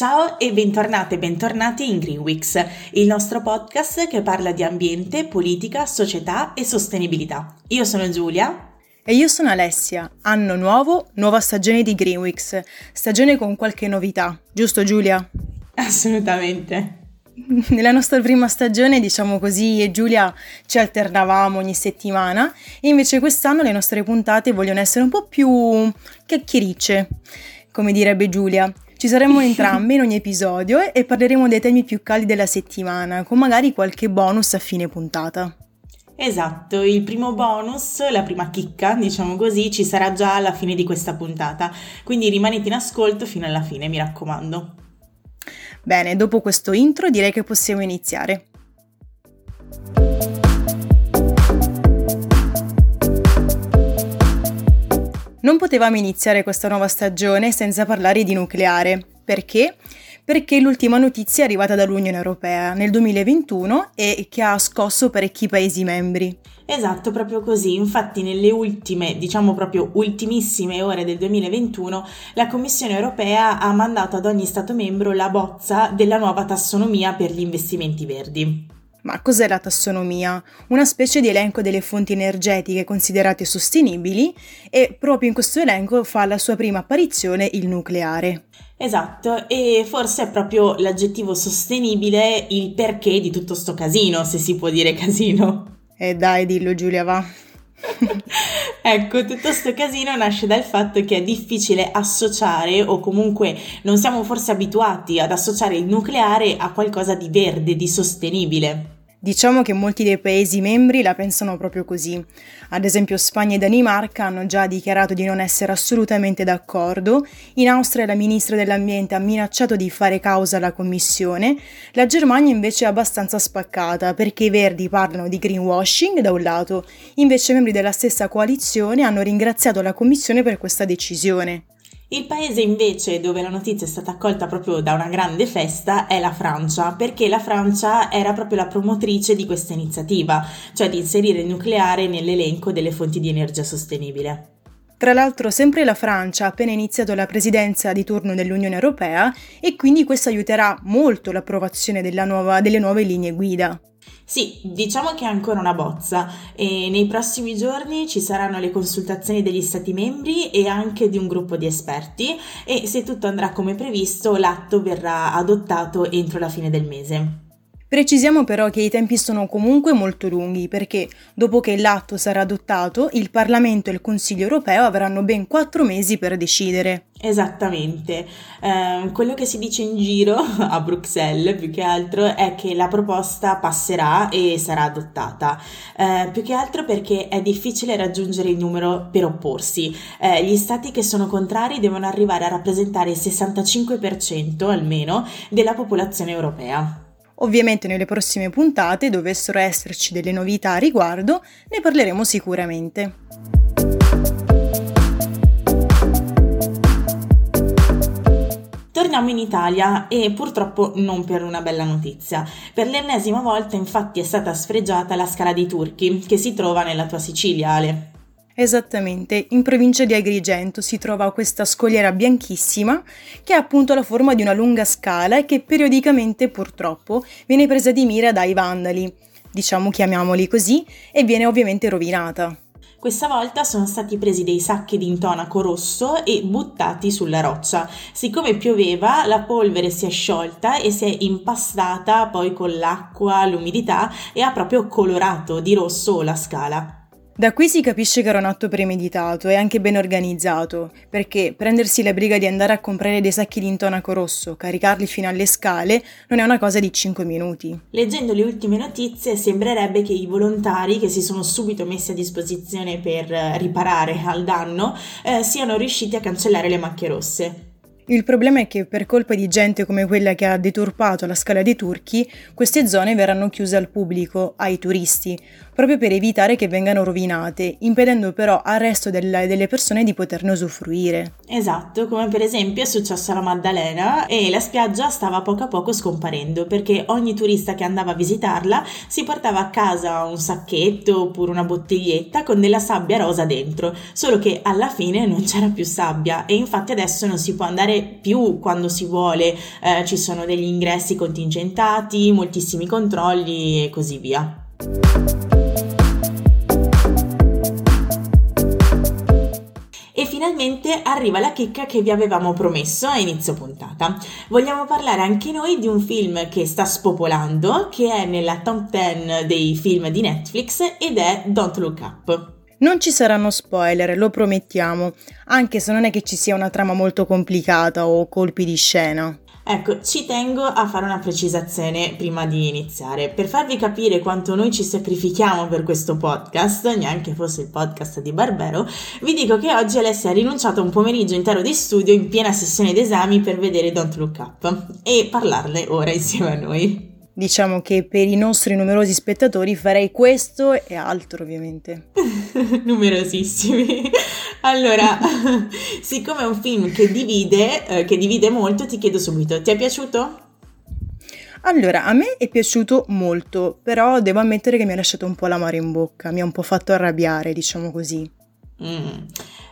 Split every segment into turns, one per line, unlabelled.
Ciao e bentornate e bentornati in Green Weeks, il nostro podcast che parla di ambiente, politica, società e sostenibilità. Io sono Giulia.
E io sono Alessia. Anno nuovo, nuova stagione di Green Weeks. Stagione con qualche novità, giusto Giulia?
Assolutamente.
Nella nostra prima stagione, diciamo così, io e Giulia ci alternavamo ogni settimana e invece quest'anno le nostre puntate vogliono essere un po' più chiacchiericce, come direbbe Giulia. Ci saremo entrambe in ogni episodio e parleremo dei temi più caldi della settimana, con magari qualche bonus a fine puntata.
Esatto, il primo bonus, la prima chicca, diciamo così, ci sarà già alla fine di questa puntata, quindi rimanete in ascolto fino alla fine, mi raccomando.
Bene, dopo questo intro direi che possiamo iniziare. Non potevamo iniziare questa nuova stagione senza parlare di nucleare. Perché? Perché l'ultima notizia è arrivata dall'Unione Europea nel 2021 e che ha scosso parecchi Paesi membri.
Esatto, proprio così. Infatti nelle ultime, diciamo proprio ultimissime ore del 2021, la Commissione europea ha mandato ad ogni Stato membro la bozza della nuova tassonomia per gli investimenti verdi.
Ma cos'è la tassonomia? Una specie di elenco delle fonti energetiche considerate sostenibili e proprio in questo elenco fa la sua prima apparizione il nucleare.
Esatto, e forse è proprio l'aggettivo sostenibile il perché di tutto sto casino, se si può dire casino.
E eh dai, dillo Giulia, va.
ecco, tutto sto casino nasce dal fatto che è difficile associare o comunque non siamo forse abituati ad associare il nucleare a qualcosa di verde, di sostenibile.
Diciamo che molti dei Paesi membri la pensano proprio così. Ad esempio Spagna e Danimarca hanno già dichiarato di non essere assolutamente d'accordo, in Austria la ministra dell'Ambiente ha minacciato di fare causa alla Commissione, la Germania invece è abbastanza spaccata perché i Verdi parlano di greenwashing da un lato, invece membri della stessa coalizione hanno ringraziato la Commissione per questa decisione.
Il paese invece dove la notizia è stata accolta proprio da una grande festa è la Francia, perché la Francia era proprio la promotrice di questa iniziativa, cioè di inserire il nucleare nell'elenco delle fonti di energia sostenibile.
Tra l'altro sempre la Francia ha appena iniziato la presidenza di turno dell'Unione Europea e quindi questo aiuterà molto l'approvazione nuova, delle nuove linee guida.
Sì, diciamo che è ancora una bozza e nei prossimi giorni ci saranno le consultazioni degli Stati membri e anche di un gruppo di esperti e se tutto andrà come previsto l'atto verrà adottato entro la fine del mese.
Precisiamo però che i tempi sono comunque molto lunghi perché dopo che l'atto sarà adottato il Parlamento e il Consiglio europeo avranno ben quattro mesi per decidere.
Esattamente, eh, quello che si dice in giro a Bruxelles più che altro è che la proposta passerà e sarà adottata, eh, più che altro perché è difficile raggiungere il numero per opporsi. Eh, gli stati che sono contrari devono arrivare a rappresentare il 65% almeno della popolazione europea.
Ovviamente nelle prossime puntate dovessero esserci delle novità a riguardo, ne parleremo sicuramente.
Torniamo in Italia e purtroppo non per una bella notizia. Per l'ennesima volta infatti è stata sfregiata la Scala dei Turchi, che si trova nella tua Sicilia, Ale.
Esattamente, in provincia di Agrigento si trova questa scogliera bianchissima che ha appunto la forma di una lunga scala e che periodicamente purtroppo viene presa di mira dai vandali, diciamo chiamiamoli così, e viene ovviamente rovinata.
Questa volta sono stati presi dei sacchi di intonaco rosso e buttati sulla roccia. Siccome pioveva, la polvere si è sciolta e si è impastata poi con l'acqua, l'umidità e ha proprio colorato di rosso la scala.
Da qui si capisce che era un atto premeditato e anche ben organizzato, perché prendersi la briga di andare a comprare dei sacchi di intonaco rosso, caricarli fino alle scale, non è una cosa di 5 minuti.
Leggendo le ultime notizie sembrerebbe che i volontari che si sono subito messi a disposizione per riparare al danno eh, siano riusciti a cancellare le macchie rosse.
Il problema è che per colpa di gente come quella che ha deturpato la scala dei turchi, queste zone verranno chiuse al pubblico, ai turisti, proprio per evitare che vengano rovinate, impedendo però al resto delle, delle persone di poterne usufruire.
Esatto, come per esempio è successo alla Maddalena e la spiaggia stava poco a poco scomparendo perché ogni turista che andava a visitarla si portava a casa un sacchetto oppure una bottiglietta con della sabbia rosa dentro, solo che alla fine non c'era più sabbia e infatti adesso non si può andare più quando si vuole, eh, ci sono degli ingressi contingentati, moltissimi controlli e così via. E finalmente arriva la chicca che vi avevamo promesso a inizio puntata. Vogliamo parlare anche noi di un film che sta spopolando, che è nella top 10 dei film di Netflix ed è Don't Look Up.
Non ci saranno spoiler, lo promettiamo, anche se non è che ci sia una trama molto complicata o colpi di scena.
Ecco, ci tengo a fare una precisazione prima di iniziare. Per farvi capire quanto noi ci sacrifichiamo per questo podcast, neanche fosse il podcast di Barbero, vi dico che oggi Alessia ha rinunciato a un pomeriggio intero di studio in piena sessione d'esami per vedere Don't Look Up e parlarne ora insieme a noi.
Diciamo che per i nostri numerosi spettatori farei questo e altro, ovviamente.
Numerosissimi. Allora, siccome è un film che divide, eh, che divide molto, ti chiedo subito, ti è piaciuto?
Allora, a me è piaciuto molto, però devo ammettere che mi ha lasciato un po' l'amaro in bocca, mi ha un po' fatto arrabbiare, diciamo così.
Mm.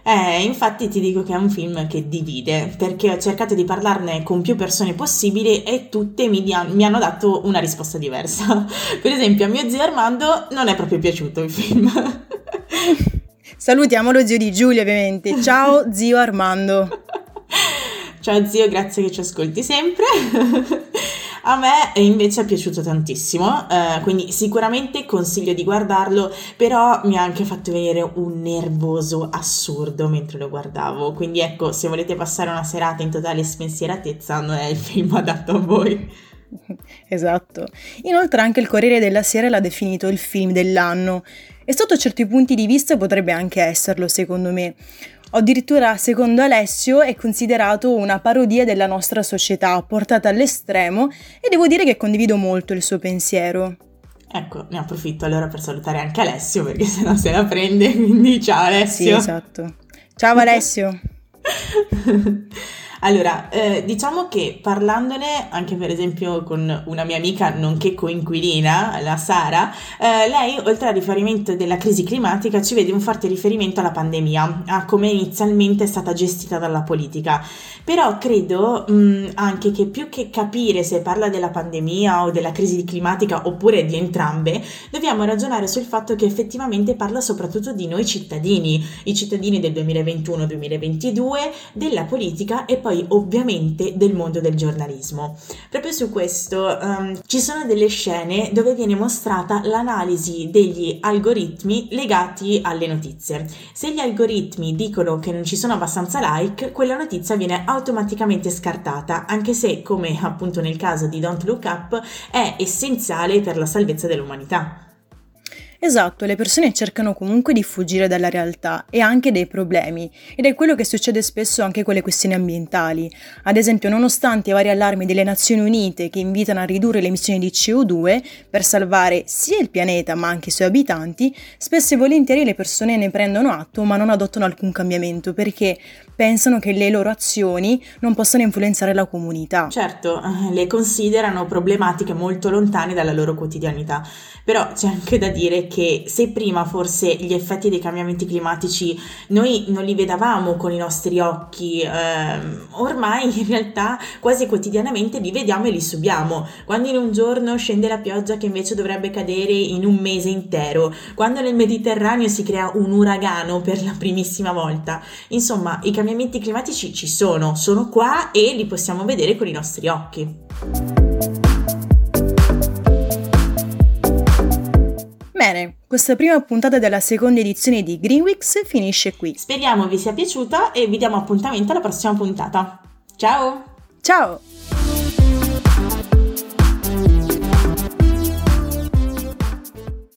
Eh, infatti ti dico che è un film che divide, perché ho cercato di parlarne con più persone possibili e tutte mi, dia- mi hanno dato una risposta diversa. per esempio, a mio zio Armando non è proprio piaciuto il film.
Salutiamo lo zio di Giulia, ovviamente. Ciao, zio Armando.
Ciao zio, grazie che ci ascolti sempre. A me invece è piaciuto tantissimo, eh, quindi sicuramente consiglio di guardarlo, però mi ha anche fatto venire un nervoso assurdo mentre lo guardavo. Quindi ecco, se volete passare una serata in totale spensieratezza, non è il film adatto a voi.
Esatto. Inoltre anche il Corriere della Sera l'ha definito il film dell'anno e sotto certi punti di vista potrebbe anche esserlo, secondo me. Addirittura, secondo Alessio, è considerato una parodia della nostra società, portata all'estremo, e devo dire che condivido molto il suo pensiero.
Ecco, ne approfitto allora per salutare anche Alessio, perché sennò se la prende, quindi ciao Alessio.
Sì, esatto. Ciao Alessio.
Allora, eh, diciamo che parlandone anche per esempio con una mia amica, nonché coinquilina, la Sara, eh, lei oltre al riferimento della crisi climatica ci vede un forte riferimento alla pandemia, a come inizialmente è stata gestita dalla politica. Però credo mh, anche che più che capire se parla della pandemia o della crisi climatica oppure di entrambe, dobbiamo ragionare sul fatto che effettivamente parla soprattutto di noi cittadini, i cittadini del 2021-2022, della politica e poi poi ovviamente del mondo del giornalismo. Proprio su questo um, ci sono delle scene dove viene mostrata l'analisi degli algoritmi legati alle notizie. Se gli algoritmi dicono che non ci sono abbastanza like, quella notizia viene automaticamente scartata, anche se, come appunto nel caso di Don't Look Up, è essenziale per la salvezza dell'umanità.
Esatto, le persone cercano comunque di fuggire dalla realtà e anche dai problemi, ed è quello che succede spesso anche con le questioni ambientali. Ad esempio, nonostante i vari allarmi delle Nazioni Unite che invitano a ridurre le emissioni di CO2 per salvare sia il pianeta ma anche i suoi abitanti, spesso e volentieri le persone ne prendono atto ma non adottano alcun cambiamento perché pensano che le loro azioni non possano influenzare la comunità.
Certo, eh, le considerano problematiche molto lontane dalla loro quotidianità, però c'è anche da dire che se prima forse gli effetti dei cambiamenti climatici noi non li vedavamo con i nostri occhi, ehm, ormai in realtà quasi quotidianamente li vediamo e li subiamo. Quando in un giorno scende la pioggia che invece dovrebbe cadere in un mese intero, quando nel Mediterraneo si crea un uragano per la primissima volta. Insomma, i cambiamenti climatici ci sono, sono qua e li possiamo vedere con i nostri occhi.
Bene, questa prima puntata della seconda edizione di Greenwix finisce qui.
Speriamo vi sia piaciuta e vi diamo appuntamento alla prossima puntata. Ciao!
Ciao!